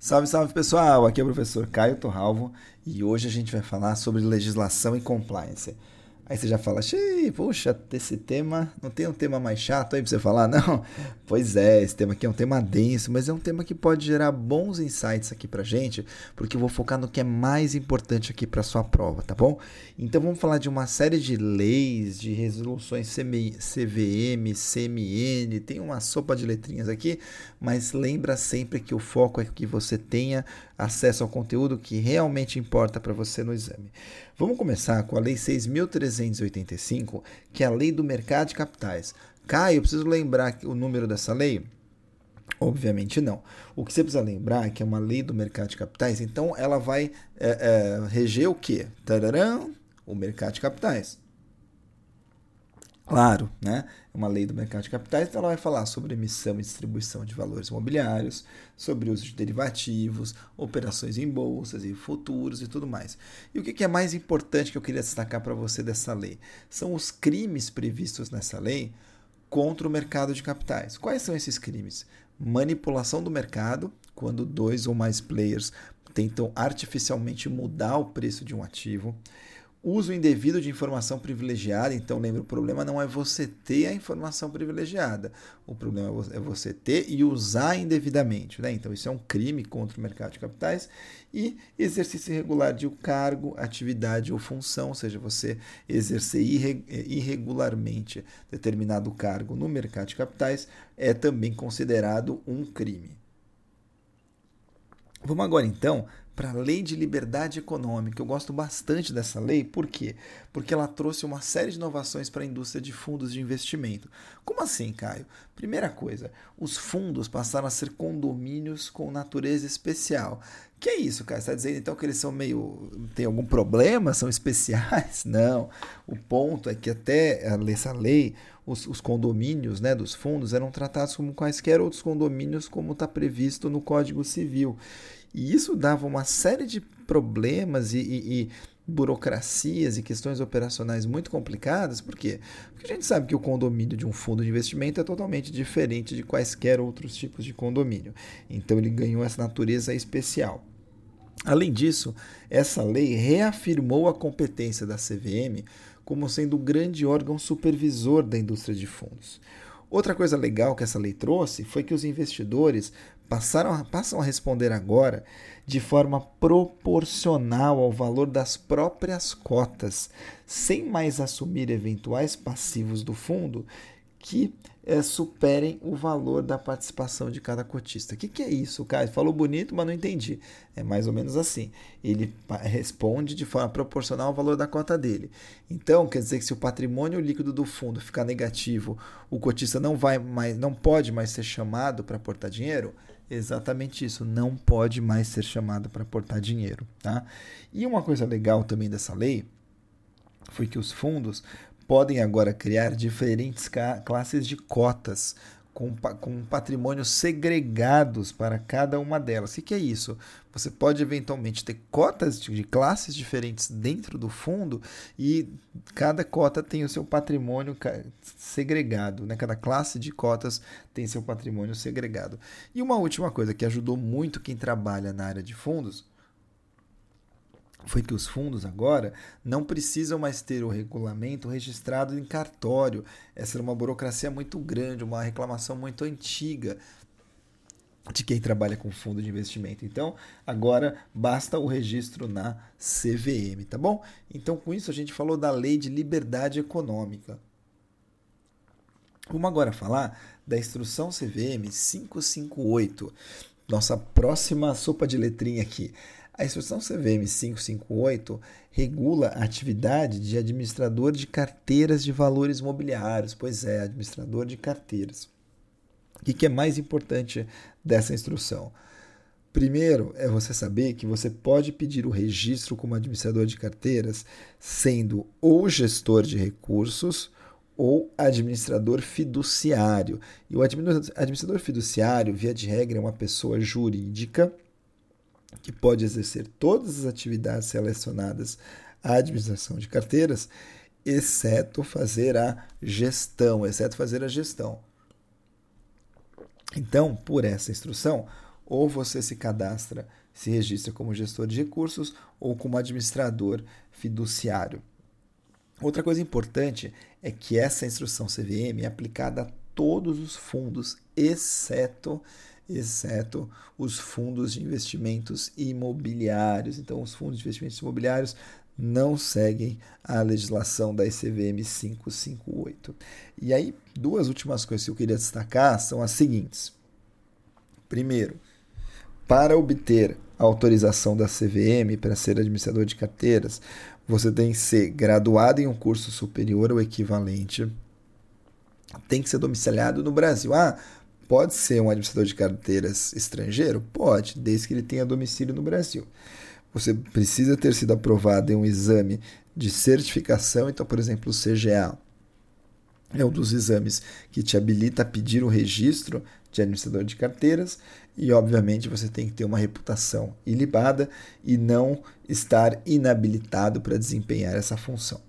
Salve, salve pessoal! Aqui é o professor Caio Torralvo e hoje a gente vai falar sobre legislação e compliance. Aí você já fala, puxa, esse tema, não tem um tema mais chato aí pra você falar? Não, pois é, esse tema aqui é um tema denso, mas é um tema que pode gerar bons insights aqui pra gente, porque eu vou focar no que é mais importante aqui pra sua prova, tá bom? Então vamos falar de uma série de leis, de resoluções CVM, CMN, tem uma sopa de letrinhas aqui, mas lembra sempre que o foco é que você tenha acesso ao conteúdo que realmente importa para você no exame. Vamos começar com a Lei 6.385, que é a Lei do Mercado de Capitais. Caio, eu preciso lembrar o número dessa lei? Obviamente não. O que você precisa lembrar é que é uma lei do mercado de capitais, então ela vai é, é, reger o quê? Tararã, o mercado de capitais. Claro, né? É uma lei do mercado de capitais, então ela vai falar sobre emissão e distribuição de valores imobiliários, sobre uso de derivativos, operações em bolsas e futuros e tudo mais. E o que é mais importante que eu queria destacar para você dessa lei? São os crimes previstos nessa lei contra o mercado de capitais. Quais são esses crimes? Manipulação do mercado, quando dois ou mais players tentam artificialmente mudar o preço de um ativo uso indevido de informação privilegiada. Então, lembra, o problema não é você ter a informação privilegiada, o problema é você ter e usar indevidamente. Né? Então, isso é um crime contra o mercado de capitais. E exercício irregular de um cargo, atividade ou função, ou seja, você exercer irregularmente determinado cargo no mercado de capitais, é também considerado um crime. Vamos agora então para a Lei de Liberdade Econômica. Eu gosto bastante dessa lei, por quê? Porque ela trouxe uma série de inovações para a indústria de fundos de investimento. Como assim, Caio? Primeira coisa, os fundos passaram a ser condomínios com natureza especial. Que é isso, Caio? Você está dizendo então que eles são meio. tem algum problema? São especiais? Não. O ponto é que até essa lei, os, os condomínios né, dos fundos eram tratados como quaisquer outros condomínios, como está previsto no Código Civil. E isso dava uma série de problemas e, e, e burocracias e questões operacionais muito complicadas. Por quê? Porque a gente sabe que o condomínio de um fundo de investimento é totalmente diferente de quaisquer outros tipos de condomínio. Então ele ganhou essa natureza especial. Além disso, essa lei reafirmou a competência da CVM como sendo o grande órgão supervisor da indústria de fundos. Outra coisa legal que essa lei trouxe foi que os investidores passaram a, passam a responder agora de forma proporcional ao valor das próprias cotas, sem mais assumir eventuais passivos do fundo que é, superem o valor da participação de cada cotista. O que, que é isso, Caio? Falou bonito, mas não entendi. É mais ou menos assim. Ele responde de forma proporcional ao valor da cota dele. Então, quer dizer que se o patrimônio líquido do fundo ficar negativo, o cotista não vai mais, não pode mais ser chamado para aportar dinheiro? Exatamente isso, não pode mais ser chamado para aportar dinheiro. Tá? E uma coisa legal também dessa lei foi que os fundos podem agora criar diferentes classes de cotas com, com patrimônios segregados para cada uma delas. O que é isso? Você pode eventualmente ter cotas de classes diferentes dentro do fundo e cada cota tem o seu patrimônio segregado, né? cada classe de cotas tem seu patrimônio segregado. E uma última coisa que ajudou muito quem trabalha na área de fundos foi que os fundos agora não precisam mais ter o regulamento registrado em cartório. Essa era uma burocracia muito grande, uma reclamação muito antiga de quem trabalha com fundo de investimento. Então, agora basta o registro na CVM, tá bom? Então, com isso a gente falou da Lei de Liberdade Econômica. Vamos agora falar da Instrução CVM 558, nossa próxima sopa de letrinha aqui. A instrução CVM 558 regula a atividade de administrador de carteiras de valores imobiliários. Pois é, administrador de carteiras. O que é mais importante dessa instrução? Primeiro é você saber que você pode pedir o registro como administrador de carteiras sendo ou gestor de recursos ou administrador fiduciário. E o administrador fiduciário, via de regra, é uma pessoa jurídica que pode exercer todas as atividades relacionadas à administração de carteiras, exceto fazer a gestão, exceto fazer a gestão. Então, por essa instrução, ou você se cadastra, se registra como gestor de recursos ou como administrador fiduciário. Outra coisa importante é que essa instrução CVM é aplicada a todos os fundos, exceto exceto os fundos de investimentos imobiliários. Então, os fundos de investimentos imobiliários não seguem a legislação da ICVM 558. E aí, duas últimas coisas que eu queria destacar são as seguintes. Primeiro, para obter a autorização da CVM para ser administrador de carteiras, você tem que ser graduado em um curso superior ou equivalente, tem que ser domiciliado no Brasil. Ah, pode ser um administrador de carteiras estrangeiro? Pode, desde que ele tenha domicílio no Brasil. Você precisa ter sido aprovado em um exame de certificação, então, por exemplo, o CGA é um dos exames que te habilita a pedir o registro de administrador de carteiras e, obviamente, você tem que ter uma reputação ilibada e não estar inabilitado para desempenhar essa função.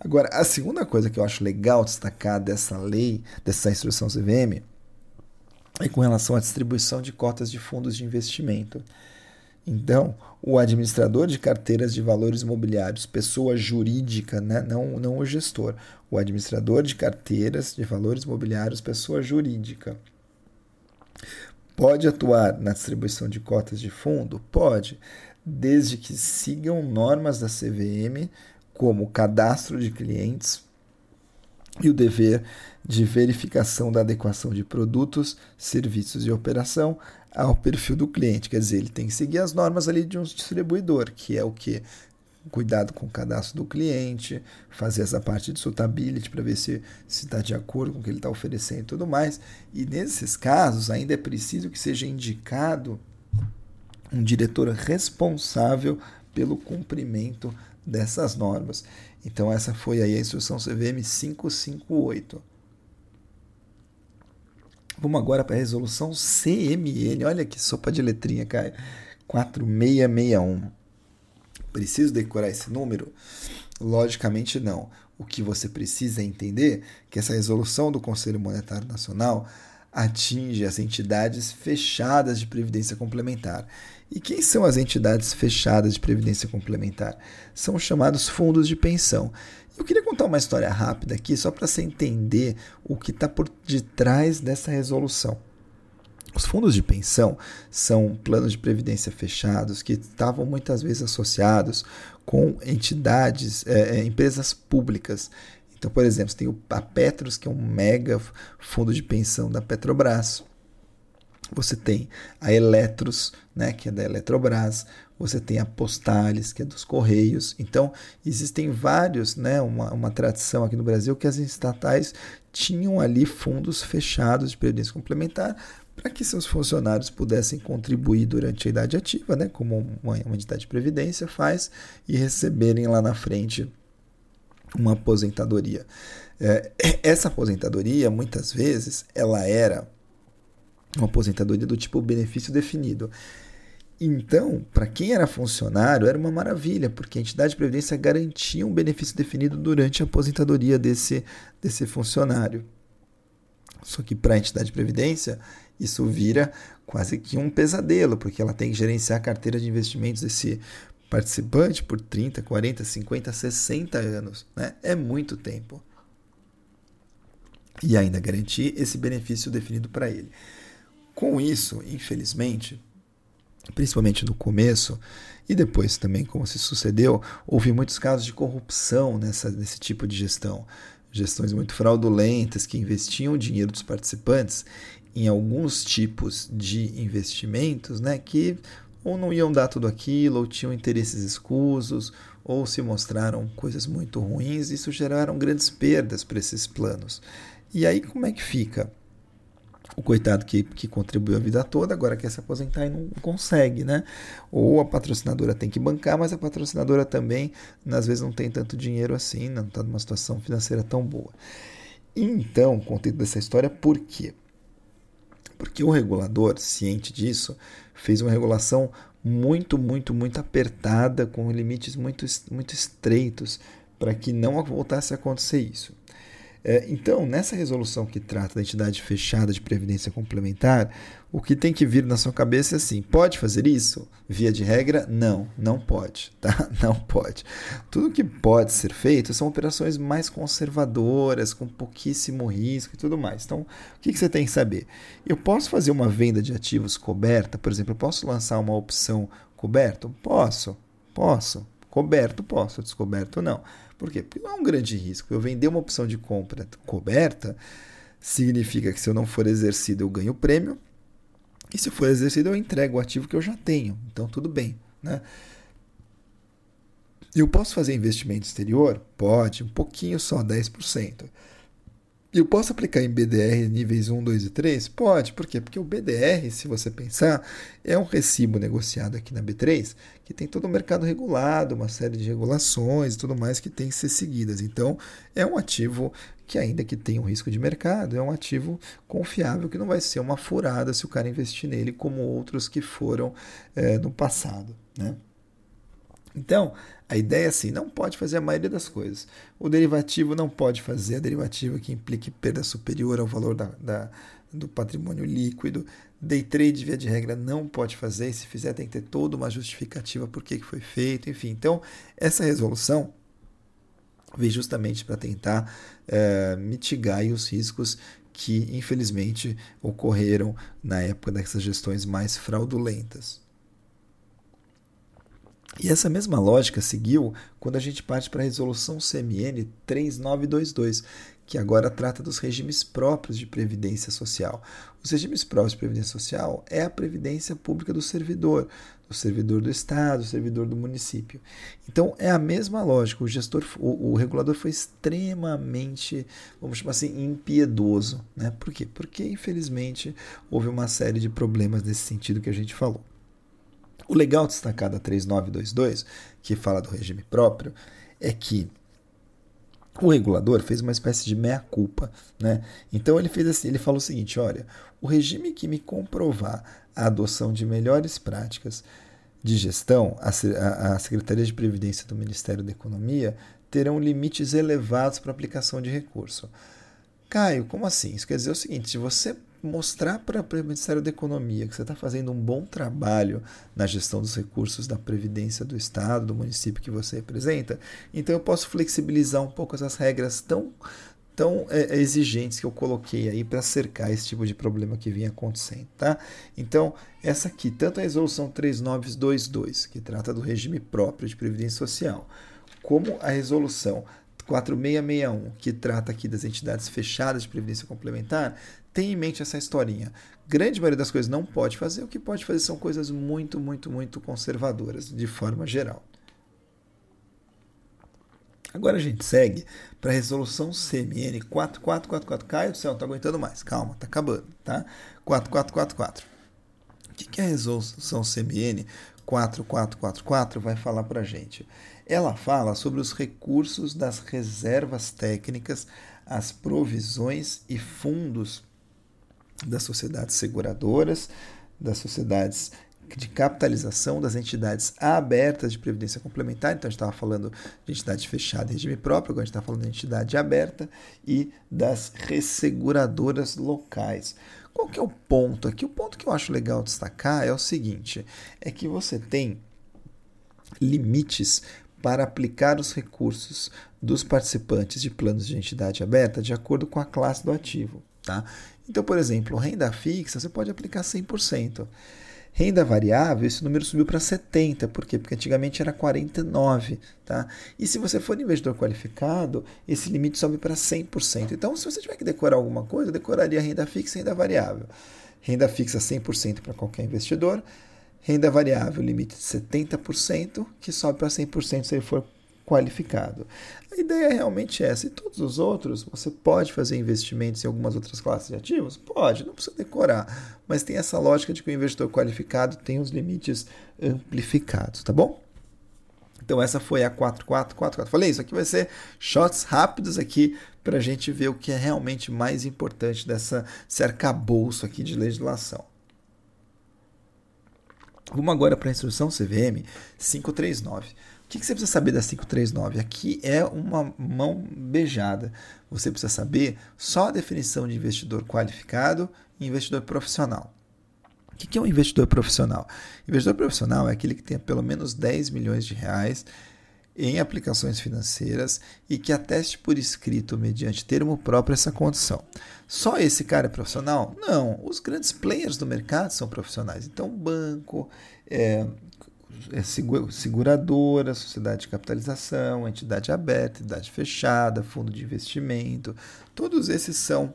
Agora, a segunda coisa que eu acho legal destacar dessa lei, dessa instrução CVM, é com relação à distribuição de cotas de fundos de investimento. Então, o administrador de carteiras de valores imobiliários, pessoa jurídica, né? não, não o gestor, o administrador de carteiras de valores imobiliários, pessoa jurídica, Pode atuar na distribuição de cotas de fundo? Pode, desde que sigam normas da CVM, como o cadastro de clientes e o dever de verificação da adequação de produtos, serviços e operação ao perfil do cliente. Quer dizer, ele tem que seguir as normas ali de um distribuidor, que é o que cuidado com o cadastro do cliente, fazer essa parte de suitability para ver se está de acordo com o que ele está oferecendo e tudo mais. E nesses casos, ainda é preciso que seja indicado um diretor responsável pelo cumprimento dessas normas. Então, essa foi aí a instrução CVM 558. Vamos agora para a resolução CMN. Olha que sopa de letrinha, Caio. 4661. Preciso decorar esse número? Logicamente não. O que você precisa é entender que essa resolução do Conselho Monetário Nacional atinge as entidades fechadas de previdência complementar. E quem são as entidades fechadas de previdência complementar? São os chamados fundos de pensão. Eu queria contar uma história rápida aqui, só para você entender o que está por detrás dessa resolução. Os fundos de pensão são planos de previdência fechados que estavam muitas vezes associados com entidades, é, empresas públicas. Então, por exemplo, tem a Petros, que é um mega fundo de pensão da Petrobras. Você tem a Eletros, né, que é da Eletrobras. Você tem a Postales, que é dos Correios. Então, existem vários, né, uma, uma tradição aqui no Brasil que as estatais tinham ali fundos fechados de previdência complementar para que seus funcionários pudessem contribuir durante a idade ativa, né, como uma, uma entidade de previdência faz, e receberem lá na frente uma aposentadoria. É, essa aposentadoria, muitas vezes, ela era uma aposentadoria do tipo benefício definido. Então, para quem era funcionário, era uma maravilha, porque a entidade de previdência garantia um benefício definido durante a aposentadoria desse, desse funcionário. Só que para a entidade de previdência, isso vira quase que um pesadelo, porque ela tem que gerenciar a carteira de investimentos desse participante por 30, 40, 50, 60 anos. Né? É muito tempo. E ainda garantir esse benefício definido para ele. Com isso, infelizmente, principalmente no começo e depois também como se sucedeu, houve muitos casos de corrupção nessa, nesse tipo de gestão. Gestões muito fraudulentas que investiam o dinheiro dos participantes em alguns tipos de investimentos, né, que ou não iam dar tudo aquilo, ou tinham interesses escusos, ou se mostraram coisas muito ruins, isso geraram grandes perdas para esses planos. E aí como é que fica? O coitado que, que contribuiu a vida toda agora quer se aposentar e não consegue, né? Ou a patrocinadora tem que bancar, mas a patrocinadora também, às vezes, não tem tanto dinheiro assim, não está numa situação financeira tão boa. Então, contente dessa história, por quê? Porque o regulador, ciente disso, fez uma regulação muito, muito, muito apertada, com limites muito, muito estreitos, para que não voltasse a acontecer isso. É, então, nessa resolução que trata da entidade fechada de previdência complementar, o que tem que vir na sua cabeça é assim: pode fazer isso? Via de regra, não, não pode, tá? Não pode. Tudo que pode ser feito são operações mais conservadoras, com pouquíssimo risco e tudo mais. Então, o que, que você tem que saber? Eu posso fazer uma venda de ativos coberta, por exemplo, eu posso lançar uma opção coberta? Posso, posso. Coberto posso, descoberto não. Por quê? Porque não é um grande risco. Eu vender uma opção de compra coberta significa que se eu não for exercido eu ganho prêmio e se for exercido eu entrego o ativo que eu já tenho. Então tudo bem, né? Eu posso fazer investimento exterior? Pode, um pouquinho só, 10%. Eu posso aplicar em BDR níveis 1, 2 e 3? Pode, por quê? Porque o BDR, se você pensar, é um recibo negociado aqui na B3 que tem todo o mercado regulado, uma série de regulações e tudo mais que tem que ser seguidas. Então, é um ativo que, ainda que tenha um risco de mercado, é um ativo confiável que não vai ser uma furada se o cara investir nele como outros que foram é, no passado. Né? Então, a ideia é assim, não pode fazer a maioria das coisas. O derivativo não pode fazer a derivativa que implique perda superior ao valor da, da, do patrimônio líquido. Day trade, via de regra, não pode fazer. Se fizer, tem que ter toda uma justificativa por que foi feito. Enfim, então, essa resolução veio justamente para tentar é, mitigar os riscos que, infelizmente, ocorreram na época dessas gestões mais fraudulentas. E essa mesma lógica seguiu quando a gente parte para a resolução CMN 3922, que agora trata dos regimes próprios de previdência social. Os regimes próprios de previdência social é a previdência pública do servidor, do servidor do estado, do servidor do município. Então é a mesma lógica. O gestor, o, o regulador foi extremamente, vamos chamar assim, impiedoso, né? Por quê? Porque infelizmente houve uma série de problemas nesse sentido que a gente falou. O legal destacar da 3922, que fala do regime próprio, é que o regulador fez uma espécie de meia-culpa. Né? Então ele fez assim, ele falou o seguinte: olha, o regime que me comprovar a adoção de melhores práticas de gestão, a, a Secretaria de Previdência do Ministério da Economia terão limites elevados para aplicação de recurso. Caio, como assim? Isso quer dizer o seguinte: se você mostrar para o Ministério da Economia que você está fazendo um bom trabalho na gestão dos recursos da Previdência do Estado, do município que você representa, então eu posso flexibilizar um pouco essas regras tão, tão é, exigentes que eu coloquei aí para cercar esse tipo de problema que vinha acontecendo. Tá? Então, essa aqui, tanto a resolução 3922, que trata do regime próprio de Previdência Social, como a resolução 4661, que trata aqui das entidades fechadas de previdência complementar, tem em mente essa historinha. Grande maioria das coisas não pode fazer, o que pode fazer são coisas muito, muito, muito conservadoras, de forma geral. Agora a gente segue para a resolução CMN 4444. Caio do céu, não está aguentando mais. Calma, está acabando, tá? 4444. O que, que a resolução CMN 4444 vai falar para a gente? Ela fala sobre os recursos das reservas técnicas, as provisões e fundos das sociedades seguradoras, das sociedades de capitalização das entidades abertas de previdência complementar. Então, a gente estava falando de entidade fechada em regime próprio, agora a gente está falando de entidade aberta e das resseguradoras locais. Qual que é o ponto aqui? O ponto que eu acho legal destacar é o seguinte: é que você tem limites para aplicar os recursos dos participantes de planos de entidade aberta de acordo com a classe do ativo. Tá? Então, por exemplo, renda fixa você pode aplicar 100%. Renda variável, esse número subiu para 70, por quê? Porque antigamente era 49, tá? E se você for investidor qualificado, esse limite sobe para 100%. Então, se você tiver que decorar alguma coisa, decoraria renda fixa e renda variável. Renda fixa 100% para qualquer investidor, renda variável limite de 70%, que sobe para 100% se ele for qualificado. A ideia é realmente essa. E todos os outros, você pode fazer investimentos em algumas outras classes de ativos? Pode, não precisa decorar. Mas tem essa lógica de que o investidor qualificado tem os limites amplificados, tá bom? Então essa foi a 4444. Falei, isso aqui vai ser shots rápidos aqui para a gente ver o que é realmente mais importante dessa, desse arcabouço aqui de legislação. Vamos agora para a instrução CVM 539. Que, que você precisa saber da 539? Aqui é uma mão beijada. Você precisa saber só a definição de investidor qualificado e investidor profissional. O que, que é um investidor profissional? Investidor profissional é aquele que tenha pelo menos 10 milhões de reais em aplicações financeiras e que ateste por escrito, mediante termo próprio, essa condição. Só esse cara é profissional? Não. Os grandes players do mercado são profissionais. Então, banco, é, é seguradora, sociedade de capitalização, entidade aberta, entidade fechada, fundo de investimento, todos esses são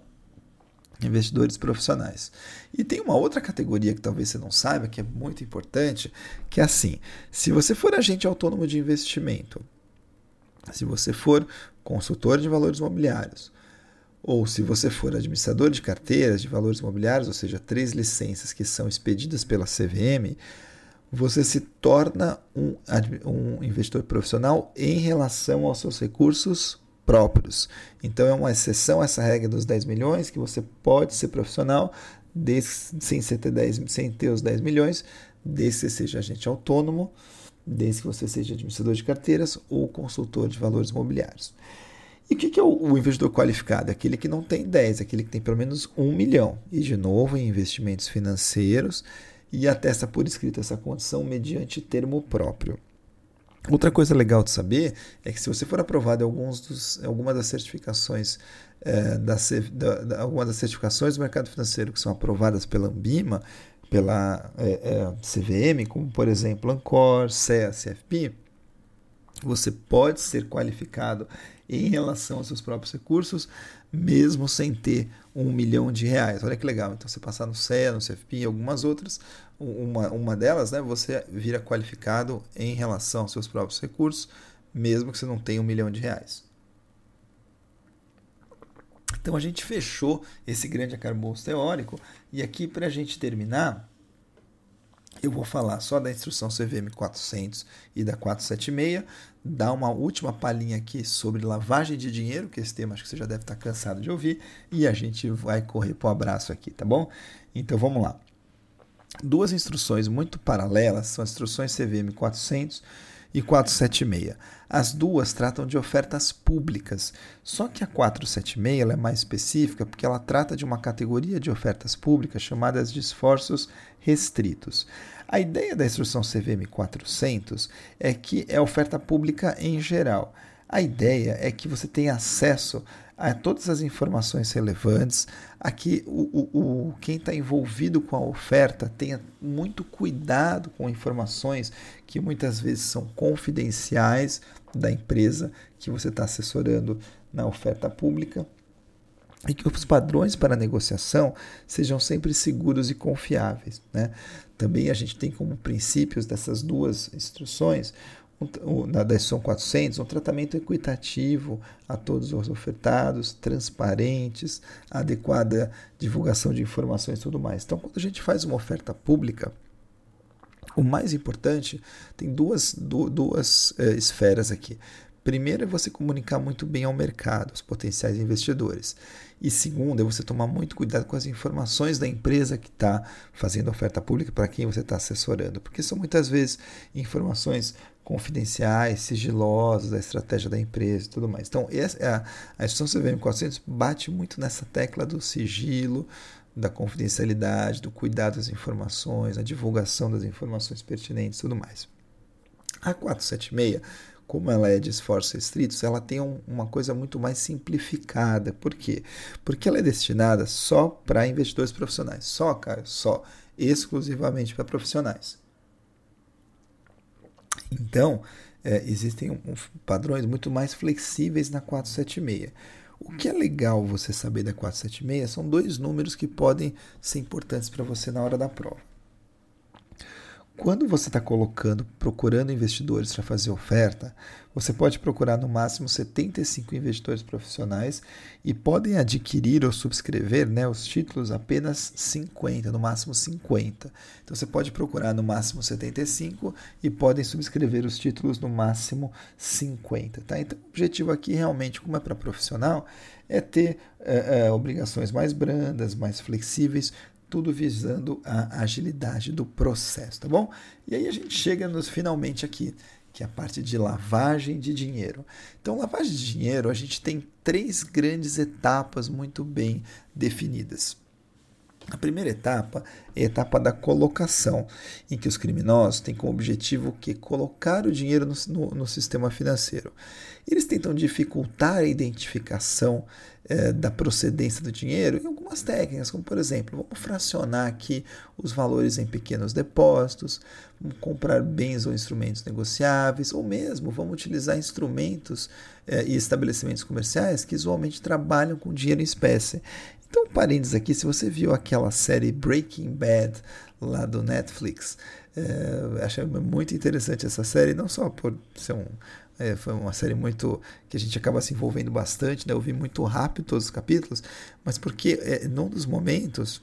investidores profissionais. E tem uma outra categoria que talvez você não saiba, que é muito importante, que é assim: se você for agente autônomo de investimento, se você for consultor de valores imobiliários, ou se você for administrador de carteiras de valores imobiliários, ou seja, três licenças que são expedidas pela CVM, você se torna um, um investidor profissional em relação aos seus recursos próprios. Então é uma exceção essa regra dos 10 milhões, que você pode ser profissional desde, sem, ter 10, sem ter os 10 milhões, desde que você seja agente autônomo, desde que você seja administrador de carteiras ou consultor de valores imobiliários. E o que, é o, o, investidor qualificado? É aquele que não tem 10, é aquele que tem pelo menos 1 milhão. E, de novo, em investimentos financeiros e atesta por escrito essa condição mediante termo próprio. Outra coisa legal de saber é que se você for aprovado em alguns dos, alguma das certificações é, da, da, da, alguma das certificações do mercado financeiro que são aprovadas pela Ambima, pela é, é, CVM, como por exemplo Ancor, CEA, CFP, você pode ser qualificado em relação aos seus próprios recursos, mesmo sem ter um milhão de reais. Olha que legal. Então, você passar no CEA, no CFP e algumas outras, uma, uma delas, né, você vira qualificado em relação aos seus próprios recursos, mesmo que você não tenha um milhão de reais. Então, a gente fechou esse grande arcabouço teórico. E aqui, para a gente terminar, eu vou falar só da instrução CVM 400 e da 476, dar uma última palhinha aqui sobre lavagem de dinheiro, que esse tema acho que você já deve estar cansado de ouvir, e a gente vai correr para o abraço aqui, tá bom? Então vamos lá. Duas instruções muito paralelas são as instruções CVM 400 e 476. As duas tratam de ofertas públicas, só que a 476 ela é mais específica porque ela trata de uma categoria de ofertas públicas chamadas de esforços restritos. A ideia da instrução CVM 400 é que é oferta pública em geral. A ideia é que você tenha acesso a todas as informações relevantes, a que o, o, o quem está envolvido com a oferta tenha muito cuidado com informações que muitas vezes são confidenciais da empresa que você está assessorando na oferta pública e que os padrões para negociação sejam sempre seguros e confiáveis. Né? Também a gente tem como princípios dessas duas instruções, na da instrução 400, um tratamento equitativo a todos os ofertados, transparentes, adequada divulgação de informações e tudo mais. Então, quando a gente faz uma oferta pública, o mais importante, tem duas, duas eh, esferas aqui. Primeiro é você comunicar muito bem ao mercado, aos potenciais investidores. E segundo é você tomar muito cuidado com as informações da empresa que está fazendo oferta pública para quem você está assessorando, porque são muitas vezes informações confidenciais, sigilosas da estratégia da empresa e tudo mais. Então, essa, é a, a instrução CVM 400 bate muito nessa tecla do sigilo, da confidencialidade, do cuidado das informações, a divulgação das informações pertinentes e tudo mais. A 476 como ela é de esforços restritos, ela tem um, uma coisa muito mais simplificada. Por quê? Porque ela é destinada só para investidores profissionais. Só, cara, só. Exclusivamente para profissionais. Então, é, existem um, um, padrões muito mais flexíveis na 476. O que é legal você saber da 476 são dois números que podem ser importantes para você na hora da prova. Quando você está colocando, procurando investidores para fazer oferta, você pode procurar no máximo 75 investidores profissionais e podem adquirir ou subscrever né, os títulos apenas 50, no máximo 50. Então você pode procurar no máximo 75 e podem subscrever os títulos no máximo 50. Tá? Então o objetivo aqui realmente, como é para profissional, é ter é, é, obrigações mais brandas, mais flexíveis, tudo visando a agilidade do processo, tá bom? E aí a gente chega nos finalmente aqui. que é a parte de lavagem de dinheiro. Então, lavagem de dinheiro, a gente tem três grandes etapas muito bem definidas. A primeira etapa é a etapa da colocação, em que os criminosos têm como objetivo que colocar o dinheiro no, no, no sistema financeiro. Eles tentam dificultar a identificação eh, da procedência do dinheiro em algumas técnicas, como por exemplo, vamos fracionar aqui os valores em pequenos depósitos, vamos comprar bens ou instrumentos negociáveis, ou mesmo vamos utilizar instrumentos eh, e estabelecimentos comerciais que usualmente trabalham com dinheiro em espécie. Então, parênteses aqui, se você viu aquela série Breaking Bad lá do Netflix, é, achei muito interessante essa série, não só por ser um. É, foi uma série muito. que a gente acaba se envolvendo bastante, né? Eu vi muito rápido todos os capítulos, mas porque é, num dos momentos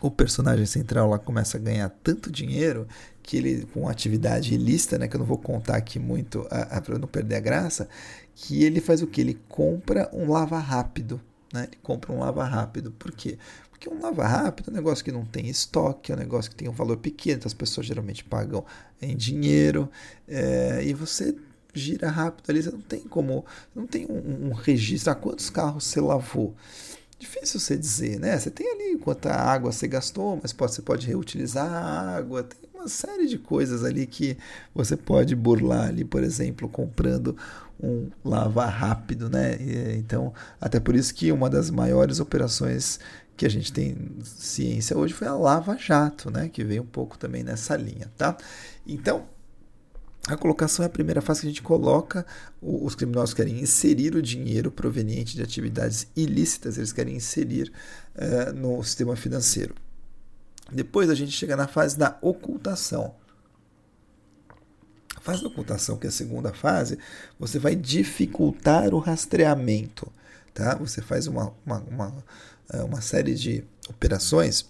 o personagem central lá começa a ganhar tanto dinheiro que ele com atividade ilícita, né, que eu não vou contar aqui muito para não perder a graça, que ele faz o que? Ele compra um lava rápido né? Ele compra um lava rápido. Por quê? Porque um lava rápido é um negócio que não tem estoque, é um negócio que tem um valor pequeno, então as pessoas geralmente pagam em dinheiro, é, e você gira rápido ali, você não tem como, não tem um, um registro, a quantos carros você lavou. Difícil você dizer, né? Você tem ali quanta água você gastou, mas pode, você pode reutilizar a água, tem uma série de coisas ali que você pode burlar ali, por exemplo, comprando um lava rápido, né? Então, até por isso que uma das maiores operações que a gente tem ciência hoje foi a Lava Jato, né? Que veio um pouco também nessa linha, tá? Então, a colocação é a primeira fase que a gente coloca. Os criminosos querem inserir o dinheiro proveniente de atividades ilícitas, eles querem inserir uh, no sistema financeiro. Depois a gente chega na fase da ocultação fase da ocultação, que é a segunda fase, você vai dificultar o rastreamento. Tá? Você faz uma, uma, uma, é, uma série de operações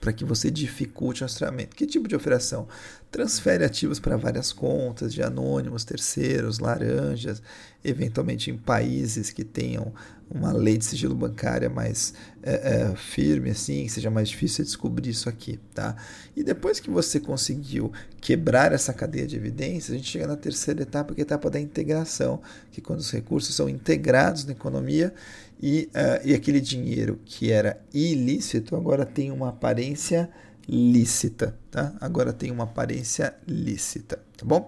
para que você dificulte o rastreamento. Que tipo de operação? Transfere ativos para várias contas de anônimos, terceiros, laranjas, eventualmente em países que tenham uma lei de sigilo bancária mais é, é, firme, assim, seja mais difícil descobrir isso aqui, tá? E depois que você conseguiu quebrar essa cadeia de evidências, a gente chega na terceira etapa, que é a etapa da integração, que quando os recursos são integrados na economia e, uh, e aquele dinheiro que era ilícito agora tem uma aparência lícita, tá? Agora tem uma aparência lícita, tá bom?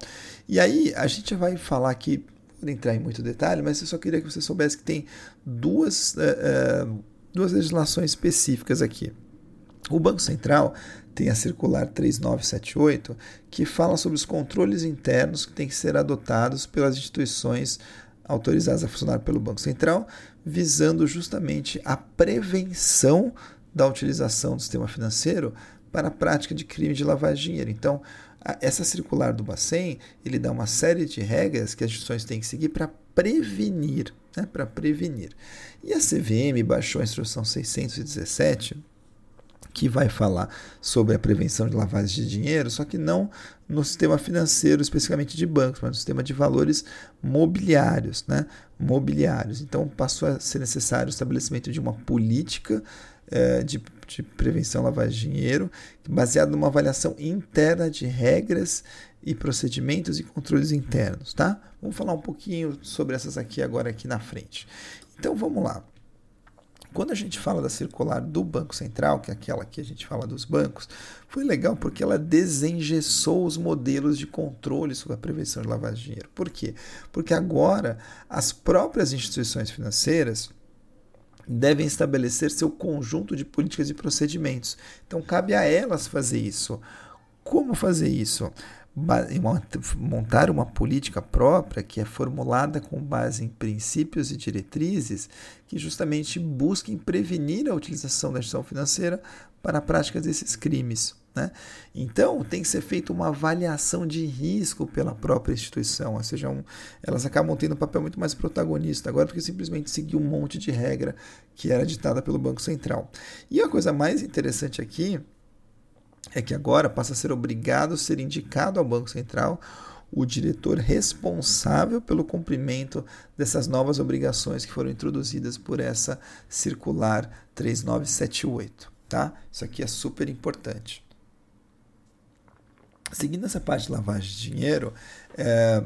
E aí a gente vai falar aqui vou entrar em muito detalhe, mas eu só queria que você soubesse que tem duas, uh, uh, duas legislações específicas aqui. O Banco Central tem a circular 3978, que fala sobre os controles internos que têm que ser adotados pelas instituições autorizadas a funcionar pelo Banco Central, visando justamente a prevenção da utilização do sistema financeiro para a prática de crime de lavagem de dinheiro. Então, essa circular do Bacen, ele dá uma série de regras que as instituições têm que seguir para prevenir, né, para prevenir. E a CVM baixou a instrução 617, que vai falar sobre a prevenção de lavagem de dinheiro, só que não no sistema financeiro especificamente de bancos, mas no sistema de valores mobiliários, né? Mobiliários. Então passou a ser necessário o estabelecimento de uma política é, de, de prevenção à lavagem de dinheiro, baseada numa avaliação interna de regras e procedimentos e controles internos, tá? Vamos falar um pouquinho sobre essas aqui agora aqui na frente. Então vamos lá. Quando a gente fala da circular do Banco Central, que é aquela que a gente fala dos bancos, foi legal porque ela desengessou os modelos de controle sobre a prevenção de lavagem de dinheiro. Por quê? Porque agora as próprias instituições financeiras devem estabelecer seu conjunto de políticas e procedimentos. Então cabe a elas fazer isso. Como fazer isso? Montar uma política própria que é formulada com base em princípios e diretrizes que justamente busquem prevenir a utilização da gestão financeira para a prática desses crimes. Né? Então, tem que ser feita uma avaliação de risco pela própria instituição, ou seja, um, elas acabam tendo um papel muito mais protagonista agora do que simplesmente seguir um monte de regra que era ditada pelo Banco Central. E a coisa mais interessante aqui é que agora passa a ser obrigado a ser indicado ao Banco Central o diretor responsável pelo cumprimento dessas novas obrigações que foram introduzidas por essa circular 3978, tá? Isso aqui é super importante. seguindo essa parte de lavagem de dinheiro, é,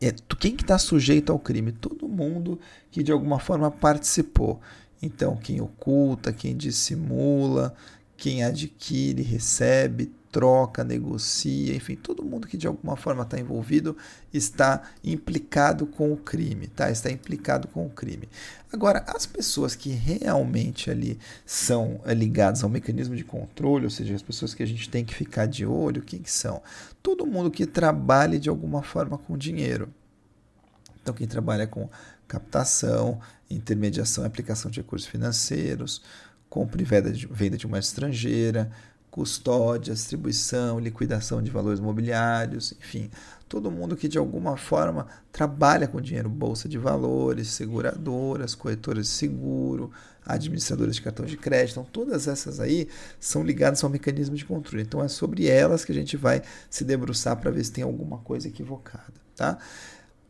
é, quem que está sujeito ao crime? Todo mundo que de alguma forma participou. Então, quem oculta, quem dissimula, quem adquire, recebe, troca, negocia, enfim, todo mundo que de alguma forma está envolvido está implicado com o crime, tá? Está implicado com o crime. Agora, as pessoas que realmente ali são eh, ligadas ao mecanismo de controle, ou seja, as pessoas que a gente tem que ficar de olho, quem que são? Todo mundo que trabalhe de alguma forma com dinheiro. Então, quem trabalha com captação, intermediação e aplicação de recursos financeiros, compra e venda de, venda de uma estrangeira, custódia, distribuição, liquidação de valores mobiliários, enfim, todo mundo que de alguma forma trabalha com dinheiro, bolsa de valores, seguradoras, corretoras de seguro, administradoras de cartão de crédito, então todas essas aí são ligadas ao mecanismo de controle. Então é sobre elas que a gente vai se debruçar para ver se tem alguma coisa equivocada, tá?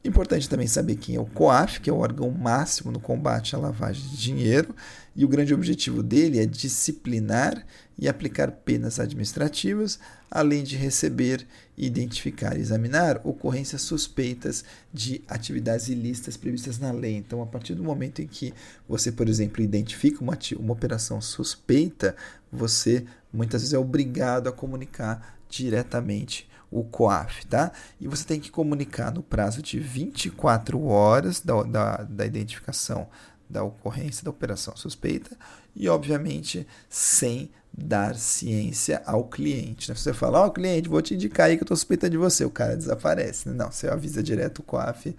Importante também saber quem é o COAF, que é o órgão máximo no combate à lavagem de dinheiro, e o grande objetivo dele é disciplinar e aplicar penas administrativas, além de receber, identificar e examinar ocorrências suspeitas de atividades ilícitas previstas na lei. Então, a partir do momento em que você, por exemplo, identifica uma, uma operação suspeita, você muitas vezes é obrigado a comunicar diretamente o COAF, tá? E você tem que comunicar no prazo de 24 horas da, da, da identificação da ocorrência da operação suspeita e, obviamente, sem dar ciência ao cliente. Né? Se você fala, ó, oh, cliente, vou te indicar aí que eu estou suspeitando de você, o cara desaparece. Né? Não, você avisa direto o COAF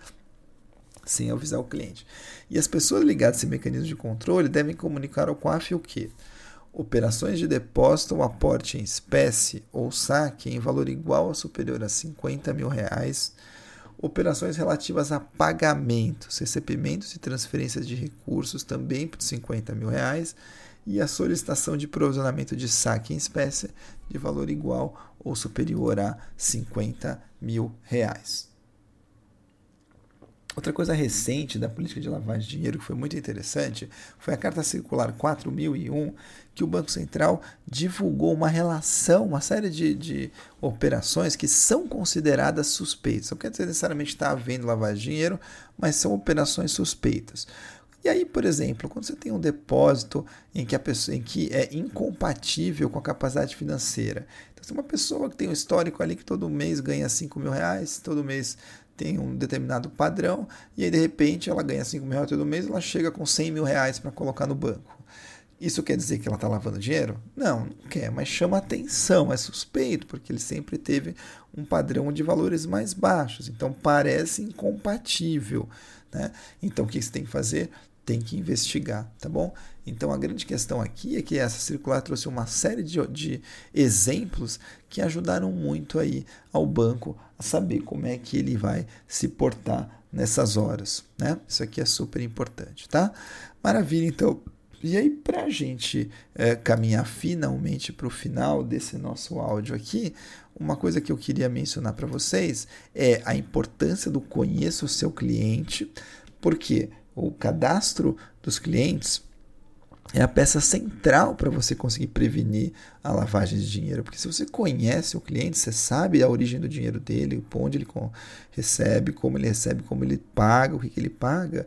sem avisar o cliente. E as pessoas ligadas a esse mecanismo de controle devem comunicar ao COAF o quê? Operações de depósito ou aporte em espécie ou saque em valor igual ou superior a 50 mil reais, operações relativas a pagamentos, recebimentos e transferências de recursos também por 50 mil reais e a solicitação de provisionamento de saque em espécie de valor igual ou superior a 50 mil reais. Outra coisa recente da política de lavagem de dinheiro que foi muito interessante foi a Carta Circular 4001, que o Banco Central divulgou uma relação, uma série de, de operações que são consideradas suspeitas. Não quer dizer necessariamente está havendo lavagem de dinheiro, mas são operações suspeitas. E aí, por exemplo, quando você tem um depósito em que, a pessoa, em que é incompatível com a capacidade financeira. Então, se uma pessoa que tem um histórico ali que todo mês ganha 5 mil reais, todo mês tem um determinado padrão, e aí de repente ela ganha 5 mil reais todo mês, ela chega com 100 mil reais para colocar no banco. Isso quer dizer que ela está lavando dinheiro? Não, não quer, mas chama atenção, é suspeito, porque ele sempre teve um padrão de valores mais baixos, então parece incompatível. Né? Então o que você tem que fazer? Tem que investigar, tá bom? Então a grande questão aqui é que essa circular trouxe uma série de, de exemplos que ajudaram muito aí ao banco a saber como é que ele vai se portar nessas horas, né? Isso aqui é super importante, tá? Maravilha, então. E aí, para a gente é, caminhar finalmente para o final desse nosso áudio aqui, uma coisa que eu queria mencionar para vocês é a importância do conheça o seu cliente, porque o cadastro dos clientes é a peça central para você conseguir prevenir a lavagem de dinheiro. Porque se você conhece o cliente, você sabe a origem do dinheiro dele, onde ele recebe, como ele recebe, como ele paga, o que, que ele paga.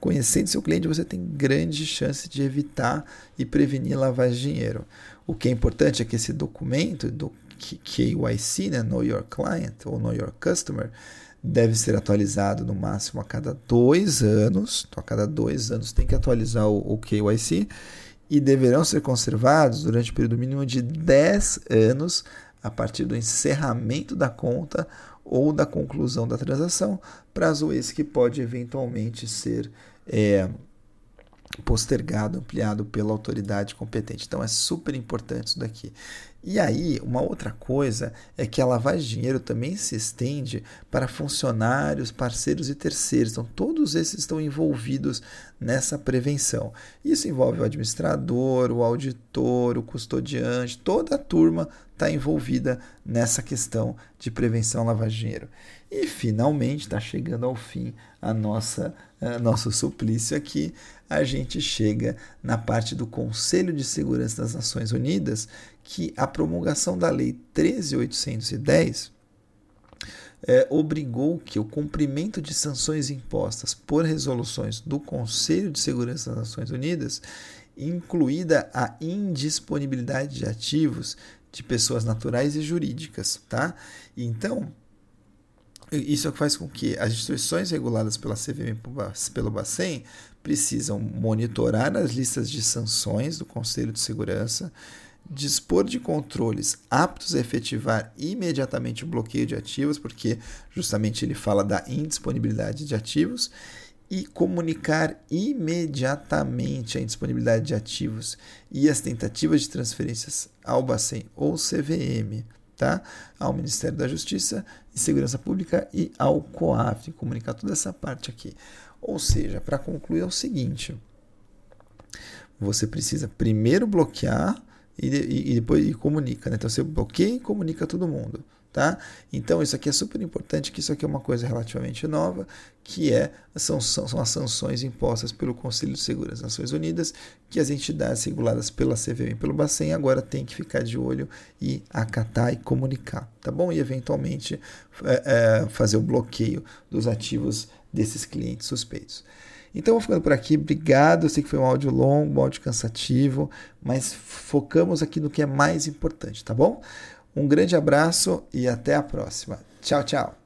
Conhecendo seu cliente, você tem grande chance de evitar e prevenir lavagem de dinheiro. O que é importante é que esse documento, do KYC, né, Know Your Client ou Know Your Customer, deve ser atualizado no máximo a cada dois anos. Então, a cada dois anos tem que atualizar o, o KYC e deverão ser conservados durante um período mínimo de 10 anos a partir do encerramento da conta ou da conclusão da transação, prazo esse que pode eventualmente ser é, postergado, ampliado pela autoridade competente. Então é super importante isso daqui. E aí, uma outra coisa é que a lavagem de dinheiro também se estende para funcionários, parceiros e terceiros. Então, todos esses estão envolvidos nessa prevenção. Isso envolve o administrador, o auditor, o custodiante, toda a turma está envolvida nessa questão de prevenção à lavagem de dinheiro. E finalmente está chegando ao fim a nossa a nosso suplício aqui. A gente chega na parte do Conselho de Segurança das Nações Unidas, que a promulgação da Lei 13.810 é, obrigou que o cumprimento de sanções impostas por resoluções do Conselho de Segurança das Nações Unidas, incluída a indisponibilidade de ativos de pessoas naturais e jurídicas, tá? Então, isso é faz com que as instituições reguladas pela CVM pelo Bacen precisam monitorar as listas de sanções do Conselho de Segurança, dispor de controles aptos a efetivar imediatamente o bloqueio de ativos, porque justamente ele fala da indisponibilidade de ativos, e comunicar imediatamente a indisponibilidade de ativos e as tentativas de transferências ao Bacen ou CVM, tá? ao Ministério da Justiça e Segurança Pública e ao COAF, comunicar toda essa parte aqui. Ou seja, para concluir é o seguinte, você precisa primeiro bloquear e, e, e depois e comunica. Né? Então você bloqueia e comunica todo mundo. Tá? Então isso aqui é super importante, que isso aqui é uma coisa relativamente nova, que é são, são, são as sanções impostas pelo Conselho de Segurança das Nações Unidas, que as entidades reguladas pela CVM e pelo Bacen agora têm que ficar de olho e acatar e comunicar, tá bom? E eventualmente é, é, fazer o bloqueio dos ativos desses clientes suspeitos. Então vou ficando por aqui, obrigado. Eu sei que foi um áudio longo, um áudio cansativo, mas focamos aqui no que é mais importante, tá bom? Um grande abraço e até a próxima. Tchau, tchau.